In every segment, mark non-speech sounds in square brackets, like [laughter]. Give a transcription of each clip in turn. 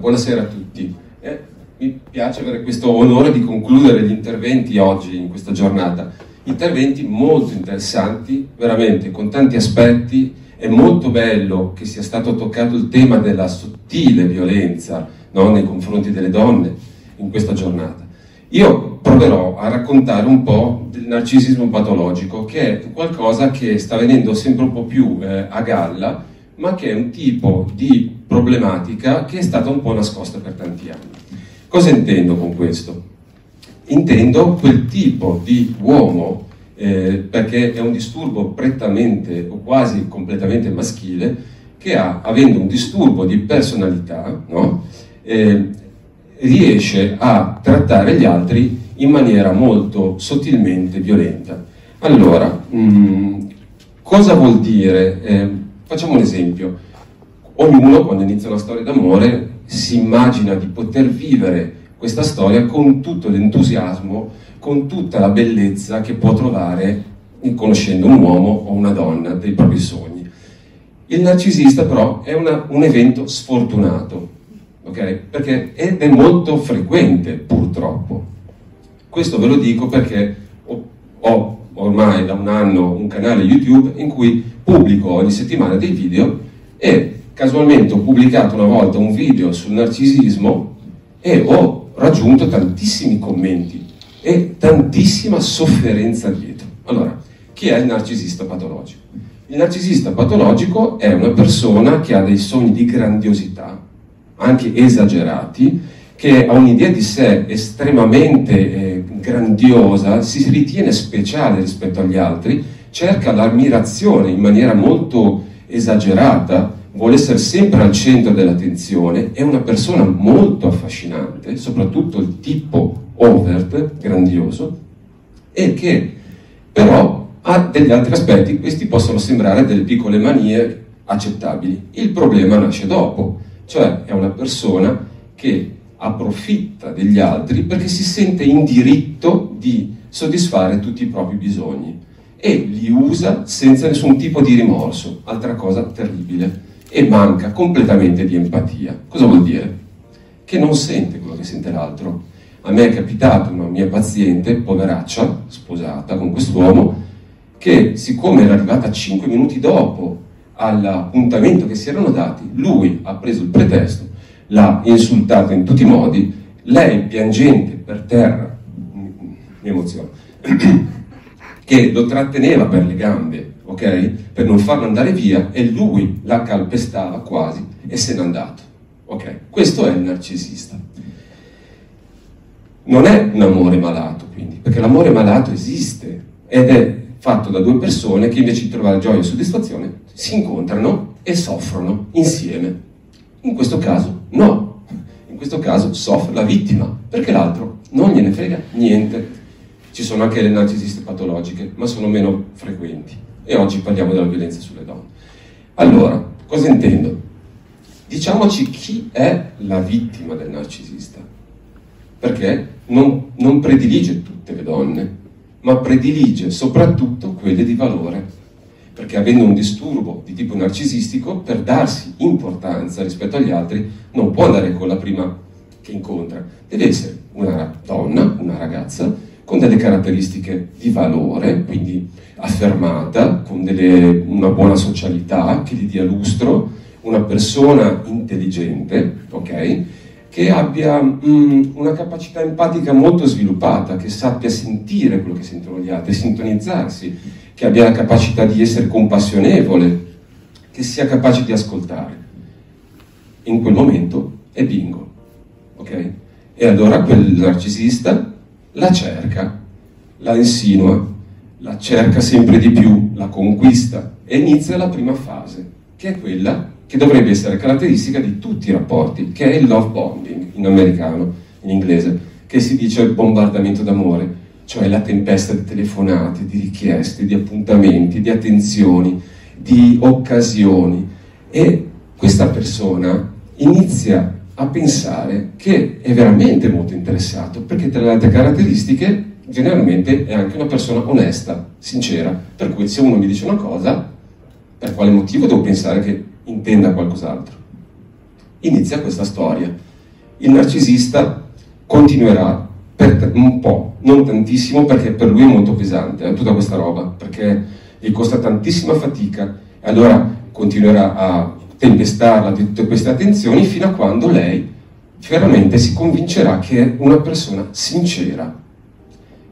Buonasera a tutti. Eh, mi piace avere questo onore di concludere gli interventi oggi, in questa giornata. Interventi molto interessanti, veramente, con tanti aspetti. È molto bello che sia stato toccato il tema della sottile violenza no, nei confronti delle donne in questa giornata. Io proverò a raccontare un po' del narcisismo patologico, che è qualcosa che sta venendo sempre un po' più eh, a galla ma che è un tipo di problematica che è stata un po' nascosta per tanti anni. Cosa intendo con questo? Intendo quel tipo di uomo, eh, perché è un disturbo prettamente o quasi completamente maschile, che ha, avendo un disturbo di personalità, no? eh, riesce a trattare gli altri in maniera molto sottilmente violenta. Allora, mh, mm, cosa vuol dire? Eh, Facciamo un esempio. Ognuno quando inizia una storia d'amore si immagina di poter vivere questa storia con tutto l'entusiasmo, con tutta la bellezza che può trovare conoscendo un uomo o una donna dei propri sogni. Il narcisista però è una, un evento sfortunato, okay? perché, ed è molto frequente purtroppo. Questo ve lo dico perché ho, ho ormai da un anno un canale YouTube in cui pubblico ogni settimana dei video e casualmente ho pubblicato una volta un video sul narcisismo e ho raggiunto tantissimi commenti e tantissima sofferenza dietro. Allora, chi è il narcisista patologico? Il narcisista patologico è una persona che ha dei sogni di grandiosità, anche esagerati, che ha un'idea di sé estremamente eh, grandiosa, si ritiene speciale rispetto agli altri, cerca l'ammirazione in maniera molto esagerata, vuole essere sempre al centro dell'attenzione, è una persona molto affascinante, soprattutto il tipo overt, grandioso, e che però ha degli altri aspetti, questi possono sembrare delle piccole manie accettabili. Il problema nasce dopo, cioè è una persona che approfitta degli altri perché si sente in diritto di soddisfare tutti i propri bisogni e li usa senza nessun tipo di rimorso, altra cosa terribile, e manca completamente di empatia. Cosa vuol dire? Che non sente quello che sente l'altro. A me è capitato una mia paziente, poveraccia, sposata con quest'uomo, che siccome era arrivata 5 minuti dopo all'appuntamento che si erano dati, lui ha preso il pretesto, l'ha insultata in tutti i modi, lei piangente per terra, [clears throat] mi emoziona, [clears throat] che lo tratteneva per le gambe, ok? Per non farlo andare via e lui la calpestava quasi e se n'è andato, ok? Questo è il narcisista. Non è un amore malato, quindi, perché l'amore malato esiste ed è fatto da due persone che invece di trovare gioia e soddisfazione si incontrano e soffrono insieme. In questo caso no, in questo caso soffre la vittima, perché l'altro non gliene frega niente ci sono anche le narcisiste patologiche, ma sono meno frequenti. E oggi parliamo della violenza sulle donne. Allora, cosa intendo? Diciamoci chi è la vittima del narcisista, perché non, non predilige tutte le donne, ma predilige soprattutto quelle di valore, perché avendo un disturbo di tipo narcisistico, per darsi importanza rispetto agli altri, non può andare con la prima che incontra, deve essere una donna, una ragazza, con delle caratteristiche di valore, quindi affermata, con delle, una buona socialità che gli dia lustro, una persona intelligente, ok? Che abbia mm, una capacità empatica molto sviluppata, che sappia sentire quello che sentono gli altri, sintonizzarsi, che abbia la capacità di essere compassionevole, che sia capace di ascoltare. In quel momento è bingo, ok? E allora quel narcisista la cerca, la insinua, la cerca sempre di più, la conquista e inizia la prima fase, che è quella che dovrebbe essere caratteristica di tutti i rapporti, che è il love bombing in americano, in inglese, che si dice bombardamento d'amore, cioè la tempesta di telefonate, di richieste, di appuntamenti, di attenzioni, di occasioni. E questa persona inizia a pensare che è veramente molto interessato, perché tra le altre caratteristiche generalmente è anche una persona onesta, sincera, per cui se uno mi dice una cosa, per quale motivo devo pensare che intenda qualcos'altro? Inizia questa storia. Il narcisista continuerà per un po', non tantissimo perché per lui è molto pesante eh, tutta questa roba, perché gli costa tantissima fatica. E allora continuerà a tempestarla di tutte queste attenzioni fino a quando lei veramente si convincerà che è una persona sincera.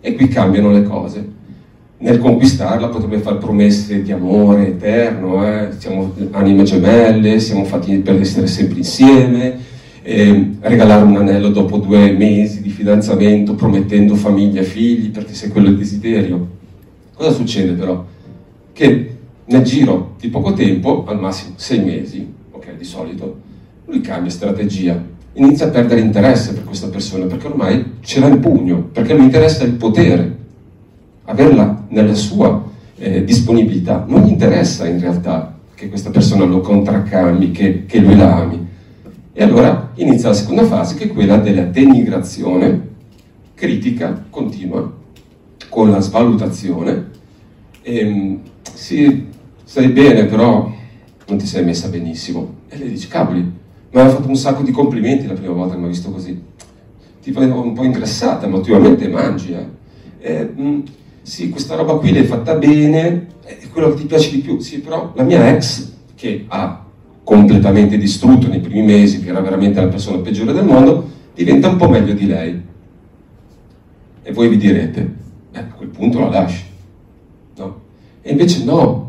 E qui cambiano le cose. Nel conquistarla potrebbe fare promesse di amore eterno, eh? siamo anime gemelle, siamo fatti per essere sempre insieme, eh, regalare un anello dopo due mesi di fidanzamento promettendo famiglia e figli perché se quello è il desiderio. Cosa succede però? Che nel giro di poco tempo, al massimo sei mesi, ok, di solito, lui cambia strategia, inizia a perdere interesse per questa persona perché ormai ce l'ha in pugno, perché lui interessa il potere, averla nella sua eh, disponibilità. Non gli interessa in realtà che questa persona lo contraccambi, che, che lui la ami. E allora inizia la seconda fase che è quella della denigrazione critica continua con la svalutazione. E, ehm, sì, stai bene, però non ti sei messa benissimo. E lei dice, cavoli, mi aveva fatto un sacco di complimenti la prima volta che mi ha visto così. Ti vedevo un po' ingrassata, ma ultimamente mangi, eh. E, mh, mm, sì, questa roba qui l'hai fatta bene, è quello che ti piace di più. Sì, però la mia ex, che ha completamente distrutto nei primi mesi, che era veramente la persona peggiore del mondo, diventa un po' meglio di lei. E voi vi direte, eh, a quel punto la lasci. No? E invece no,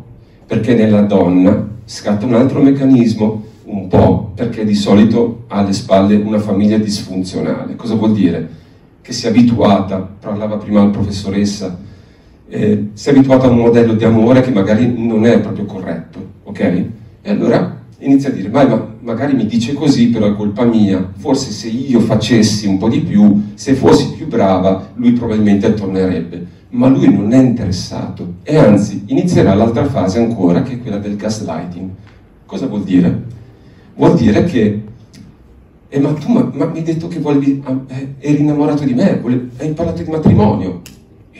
perché nella donna scatta un altro meccanismo, un po', perché di solito ha alle spalle una famiglia disfunzionale. Cosa vuol dire? Che si è abituata, parlava prima la professoressa, eh, si è abituata a un modello di amore che magari non è proprio corretto, ok? E allora inizia a dire, ma magari mi dice così, però è colpa mia, forse se io facessi un po' di più, se fossi più brava, lui probabilmente tornerebbe. Ma lui non è interessato e anzi inizierà l'altra fase ancora, che è quella del gaslighting. Cosa vuol dire? Vuol dire che, eh, ma tu ma, ma mi hai detto che volevi, eh, eri innamorato di me, volevi, hai parlato di matrimonio.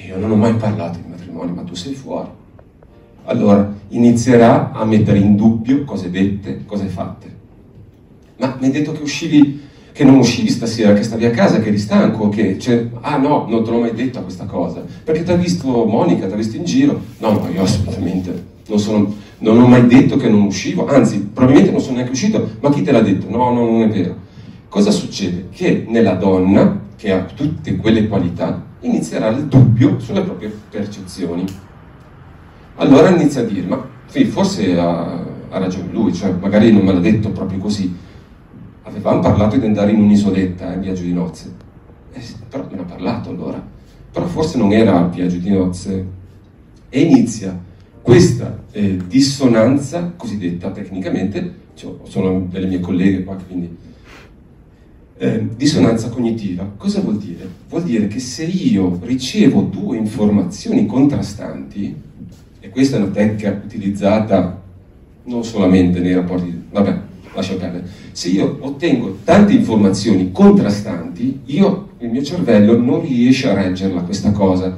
Io non ho mai parlato di matrimonio, ma tu sei fuori allora inizierà a mettere in dubbio cose dette, cose fatte. Ma mi hai detto che uscivi, che non uscivi stasera, che stavi a casa, che eri stanco, che cioè, ah no, non te l'ho mai detto questa cosa, perché ti ha visto Monica, ti ha visto in giro. No, no, io assolutamente non, sono, non ho mai detto che non uscivo, anzi, probabilmente non sono neanche uscito, ma chi te l'ha detto? No, no, non è vero. Cosa succede? Che nella donna, che ha tutte quelle qualità, inizierà il dubbio sulle proprie percezioni allora inizia a dire, ma sì, forse ha, ha ragione lui, cioè magari non me l'ha detto proprio così. Avevamo parlato di andare in un'isoletta, eh, viaggio di nozze. Eh, però ne ha parlato allora. Però forse non era viaggio di nozze. E inizia questa eh, dissonanza cosiddetta tecnicamente, cioè, sono delle mie colleghe qua, quindi eh, dissonanza cognitiva. Cosa vuol dire? Vuol dire che se io ricevo due informazioni contrastanti, e questa è una tecnica utilizzata non solamente nei rapporti, vabbè, lascia perdere. Se io ottengo tante informazioni contrastanti, io, il mio cervello non riesce a reggerla questa cosa,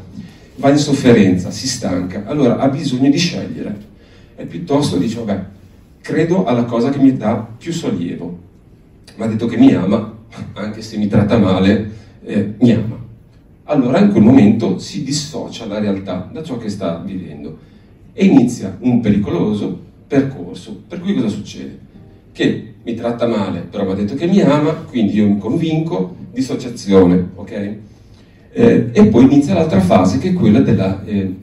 va in sofferenza, si stanca, allora ha bisogno di scegliere. E piuttosto dice, vabbè, credo alla cosa che mi dà più sollievo. Mi ha detto che mi ama, anche se mi tratta male, eh, mi ama. Allora in quel momento si dissocia la realtà da ciò che sta vivendo e inizia un pericoloso percorso. Per cui cosa succede? Che mi tratta male, però mi ha detto che mi ama, quindi io mi convinco, dissociazione, ok? Eh, e poi inizia l'altra fase che è quella della eh,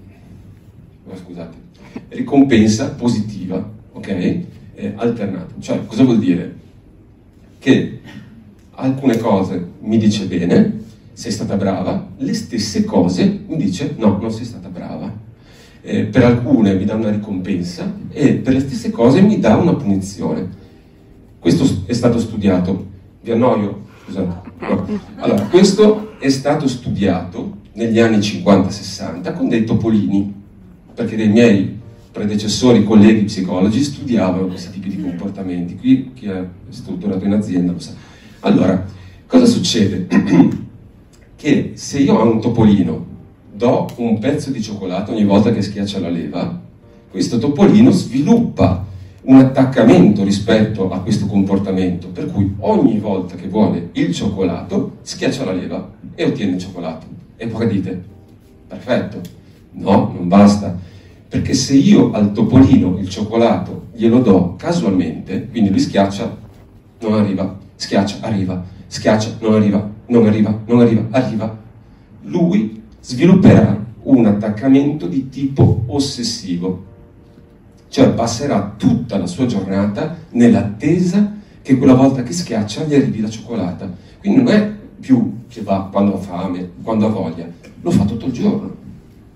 scusate, ricompensa positiva, ok? Eh, alternata. Cioè, cosa vuol dire? Che alcune cose mi dice bene, sei stata brava, le stesse cose mi dice no, non sei stata brava eh, per alcune mi dà una ricompensa e per le stesse cose mi dà una punizione. Questo è stato studiato, vi annoio? Scusate. No. Allora, questo è stato studiato negli anni 50-60 con dei topolini, perché dei miei predecessori, colleghi psicologi studiavano questi tipi di comportamenti. Qui chi è strutturato in azienda lo sa. Allora, cosa succede? [clears throat] che se io ho un topolino do un pezzo di cioccolato ogni volta che schiaccia la leva, questo topolino sviluppa un attaccamento rispetto a questo comportamento, per cui ogni volta che vuole il cioccolato schiaccia la leva e ottiene il cioccolato. E poi dite, perfetto, no, non basta, perché se io al topolino il cioccolato glielo do casualmente, quindi lui schiaccia, non arriva, schiaccia, arriva, schiaccia, non arriva, non arriva, non arriva, arriva, lui svilupperà un attaccamento di tipo ossessivo cioè passerà tutta la sua giornata nell'attesa che quella volta che schiaccia gli arrivi la cioccolata. Quindi non è più che va quando ha fame, quando ha voglia, lo fa tutto il giorno,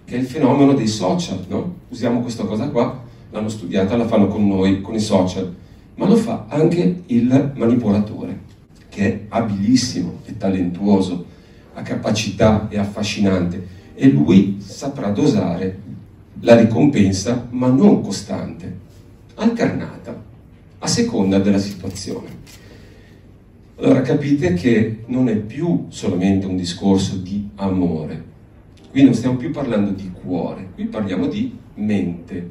che è il fenomeno dei social, no? Usiamo questa cosa qua, l'hanno studiata, la fanno con noi, con i social, ma lo fa anche il manipolatore, che è abilissimo, è talentuoso, ha capacità, è affascinante e lui saprà dosare la ricompensa, ma non costante, alternata, a seconda della situazione. Allora capite che non è più solamente un discorso di amore, qui non stiamo più parlando di cuore, qui parliamo di mente,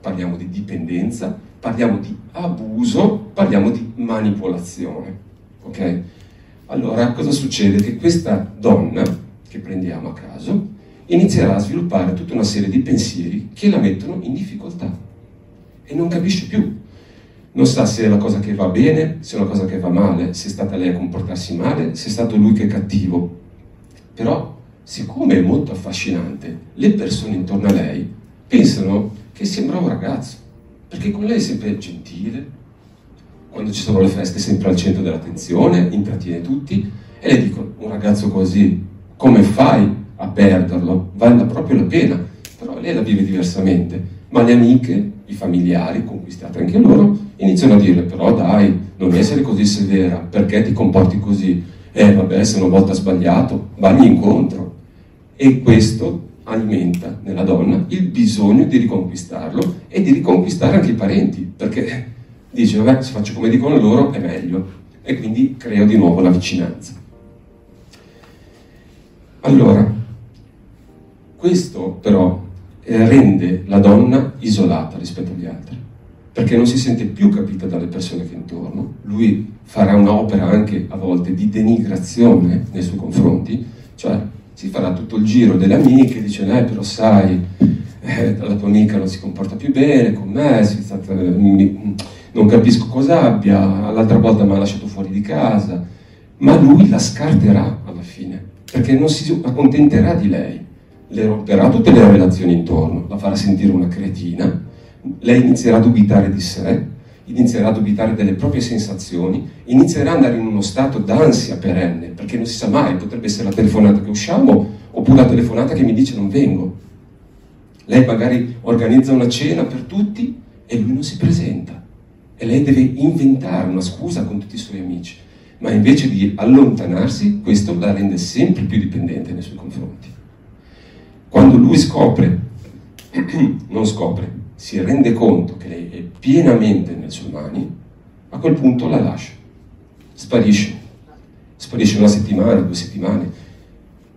parliamo di dipendenza, parliamo di abuso, parliamo di manipolazione. Ok? Allora cosa succede? Che questa donna, che prendiamo a caso, inizierà a sviluppare tutta una serie di pensieri che la mettono in difficoltà e non capisce più. Non sa se è la cosa che va bene, se è una cosa che va male, se è stata lei a comportarsi male, se è stato lui che è cattivo. Però, siccome è molto affascinante, le persone intorno a lei pensano che sembra un ragazzo, perché con lei è sempre gentile, quando ci sono le feste è sempre al centro dell'attenzione, intrattiene tutti, e le dicono, un ragazzo così, come fai perderlo, vale proprio la pena, però lei la vive diversamente, ma le amiche, i familiari, conquistate anche loro, iniziano a dire però dai, non essere così severa, perché ti comporti così? Eh vabbè, se una volta sbagliato, vagli incontro. E questo alimenta nella donna il bisogno di riconquistarlo e di riconquistare anche i parenti, perché dice vabbè, se faccio come dicono loro è meglio e quindi creo di nuovo la vicinanza. Allora, questo però eh, rende la donna isolata rispetto agli altri, perché non si sente più capita dalle persone che intorno. Lui farà un'opera anche a volte di denigrazione nei suoi confronti, cioè si farà tutto il giro delle amiche dice, eh però sai, eh, la tua amica non si comporta più bene con me, stata, mi, non capisco cosa abbia, l'altra volta mi ha lasciato fuori di casa, ma lui la scarterà alla fine, perché non si accontenterà di lei le romperà tutte le relazioni intorno, la farà sentire una cretina, lei inizierà a dubitare di sé, inizierà a dubitare delle proprie sensazioni, inizierà ad andare in uno stato d'ansia perenne, perché non si sa mai, potrebbe essere la telefonata che usciamo oppure la telefonata che mi dice non vengo. Lei magari organizza una cena per tutti e lui non si presenta e lei deve inventare una scusa con tutti i suoi amici, ma invece di allontanarsi, questo la rende sempre più dipendente nei suoi confronti. Quando lui scopre, [clears throat] non scopre, si rende conto che lei è pienamente nelle sue mani, a quel punto la lascia, sparisce, sparisce una settimana, due settimane,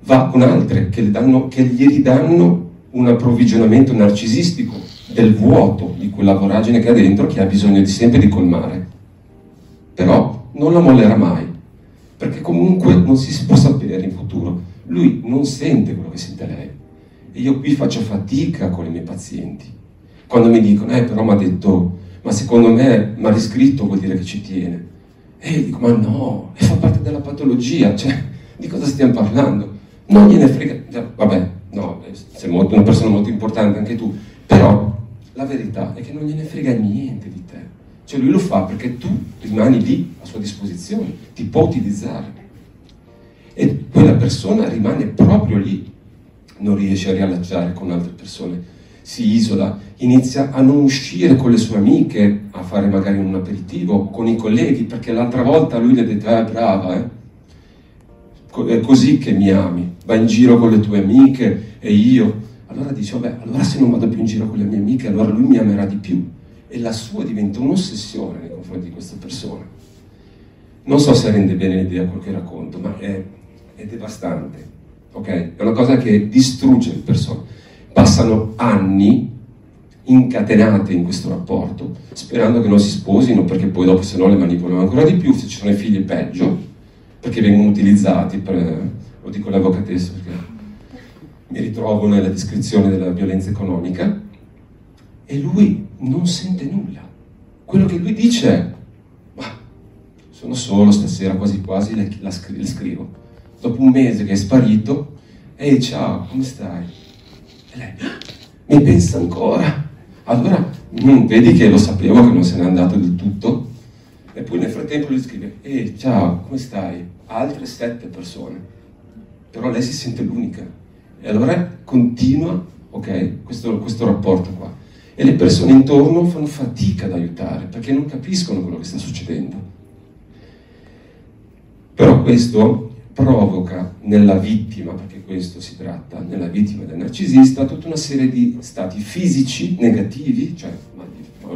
va con altre che, danno, che gli ridanno un approvvigionamento narcisistico del vuoto di quella voragine che ha dentro che ha bisogno di sempre di colmare. Però non la mollerà mai, perché comunque non si può sapere in futuro. Lui non sente quello che sente lei. E io qui faccio fatica con i miei pazienti. Quando mi dicono, eh però mi ha detto, ma secondo me mi ha riscritto vuol dire che ci tiene. E io dico, ma no, fa parte della patologia, cioè, di cosa stiamo parlando? Non gliene frega, vabbè, no, sei molto, una persona molto importante anche tu, però la verità è che non gliene frega niente di te. Cioè lui lo fa perché tu rimani lì a sua disposizione, ti può utilizzare. E quella persona rimane proprio lì non riesce a riallacciare con altre persone, si isola, inizia a non uscire con le sue amiche, a fare magari un aperitivo con i colleghi, perché l'altra volta lui le ha detto, eh brava, eh? è così che mi ami, vai in giro con le tue amiche e io. Allora dice, vabbè, allora se non vado più in giro con le mie amiche, allora lui mi amerà di più. E la sua diventa un'ossessione nei confronti di questa persona. Non so se rende bene l'idea quel che racconto, ma è, è devastante ok? È una cosa che distrugge le persone. Passano anni incatenate in questo rapporto, sperando che non si sposino perché poi dopo se no le manipolano ancora di più, se ci sono i figli peggio, perché vengono utilizzati per, lo dico all'avvocatessa perché mi ritrovo nella descrizione della violenza economica, e lui non sente nulla. Quello che lui dice è, ma sono solo stasera quasi quasi, le, la, le scrivo. Dopo un mese che è sparito, ehi ciao, come stai? E lei, mi pensa ancora? Allora, mm, vedi che lo sapevo che non se n'è andato del tutto? E poi nel frattempo lui scrive, ehi ciao, come stai? Altre sette persone. Però lei si sente l'unica. E allora continua, ok, questo, questo rapporto qua e le persone intorno fanno fatica ad aiutare perché non capiscono quello che sta succedendo. Però questo provoca nella vittima, perché questo si tratta, nella vittima del narcisista, tutta una serie di stati fisici negativi, cioè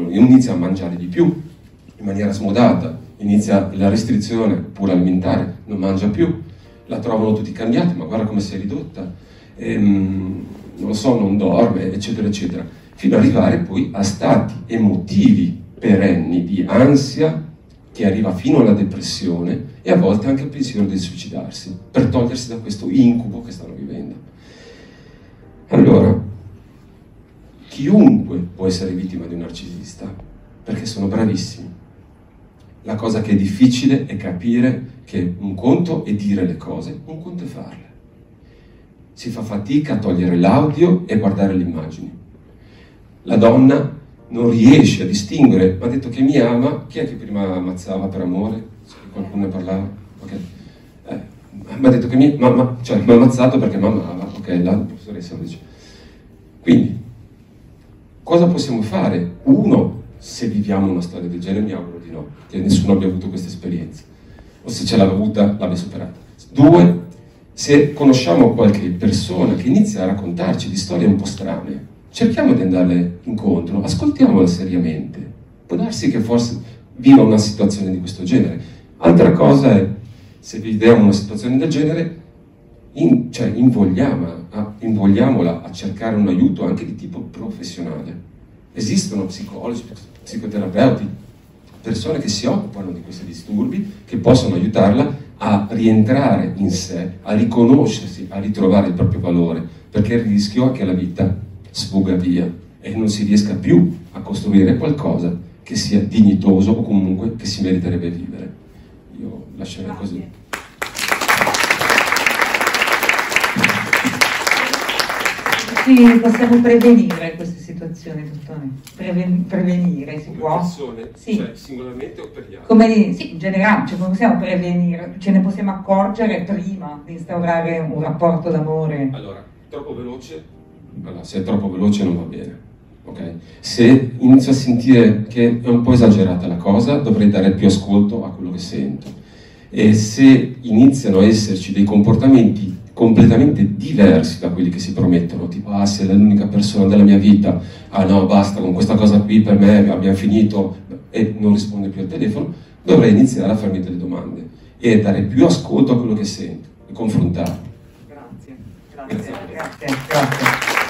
inizia a mangiare di più in maniera smodata, inizia la restrizione pure alimentare, non mangia più, la trovano tutti cambiati, ma guarda come si è ridotta, ehm, non lo so, non dorme, eccetera, eccetera fino ad arrivare poi a stati emotivi perenni di ansia che arriva fino alla depressione e a volte anche al pensiero di suicidarsi per togliersi da questo incubo che stanno vivendo. Allora, chiunque può essere vittima di un narcisista perché sono bravissimi. La cosa che è difficile è capire che un conto è dire le cose, un conto è farle. Si fa fatica a togliere l'audio e guardare le immagini la donna non riesce a distinguere, mi ha detto che mi ama, chi è che prima ammazzava per amore? Qualcuno ne parlava? Okay. Eh, mi ha detto che mi, ma, ma, cioè, ha ammazzato perché mi amava, ok, la professoressa lo dice. Quindi, cosa possiamo fare? Uno, se viviamo una storia del genere, mi auguro di no, che nessuno abbia avuto questa esperienza, o se ce l'ha avuta, l'abbia superata. Due, se conosciamo qualche persona che inizia a raccontarci di storie un po' strane, cerchiamo di andarle incontro, ascoltiamola seriamente. Può darsi che forse viva una situazione di questo genere. Altra cosa è, se viviamo una situazione del genere, in, cioè, invogliamola, invogliamola a cercare un aiuto anche di tipo professionale. Esistono psicologi, psicoterapeuti, persone che si occupano di questi disturbi, che possono aiutarla a rientrare in sé, a riconoscersi, a ritrovare il proprio valore, perché il rischio è che la vita sfuga via e non si riesca più a costruire qualcosa che sia dignitoso o comunque che si meriterebbe vivere. Io lascerei così. Sì, possiamo prevenire queste situazioni, dottore? Preven- prevenire, si Come può? persone, sì. cioè singolarmente o per gli altri? Come, sì, in generale, cioè, possiamo prevenire, ce ne possiamo accorgere prima di instaurare un rapporto d'amore. Allora, troppo veloce allora, se è troppo veloce non va bene. Okay? Se inizio a sentire che è un po' esagerata la cosa, dovrei dare più ascolto a quello che sento. E se iniziano a esserci dei comportamenti completamente diversi da quelli che si promettono, tipo ah sei l'unica persona della mia vita, ah no basta con questa cosa qui per me abbiamo finito e non risponde più al telefono, dovrei iniziare a farmi delle domande e dare più ascolto a quello che sento e confrontarmi. Grazie, grazie, grazie. grazie.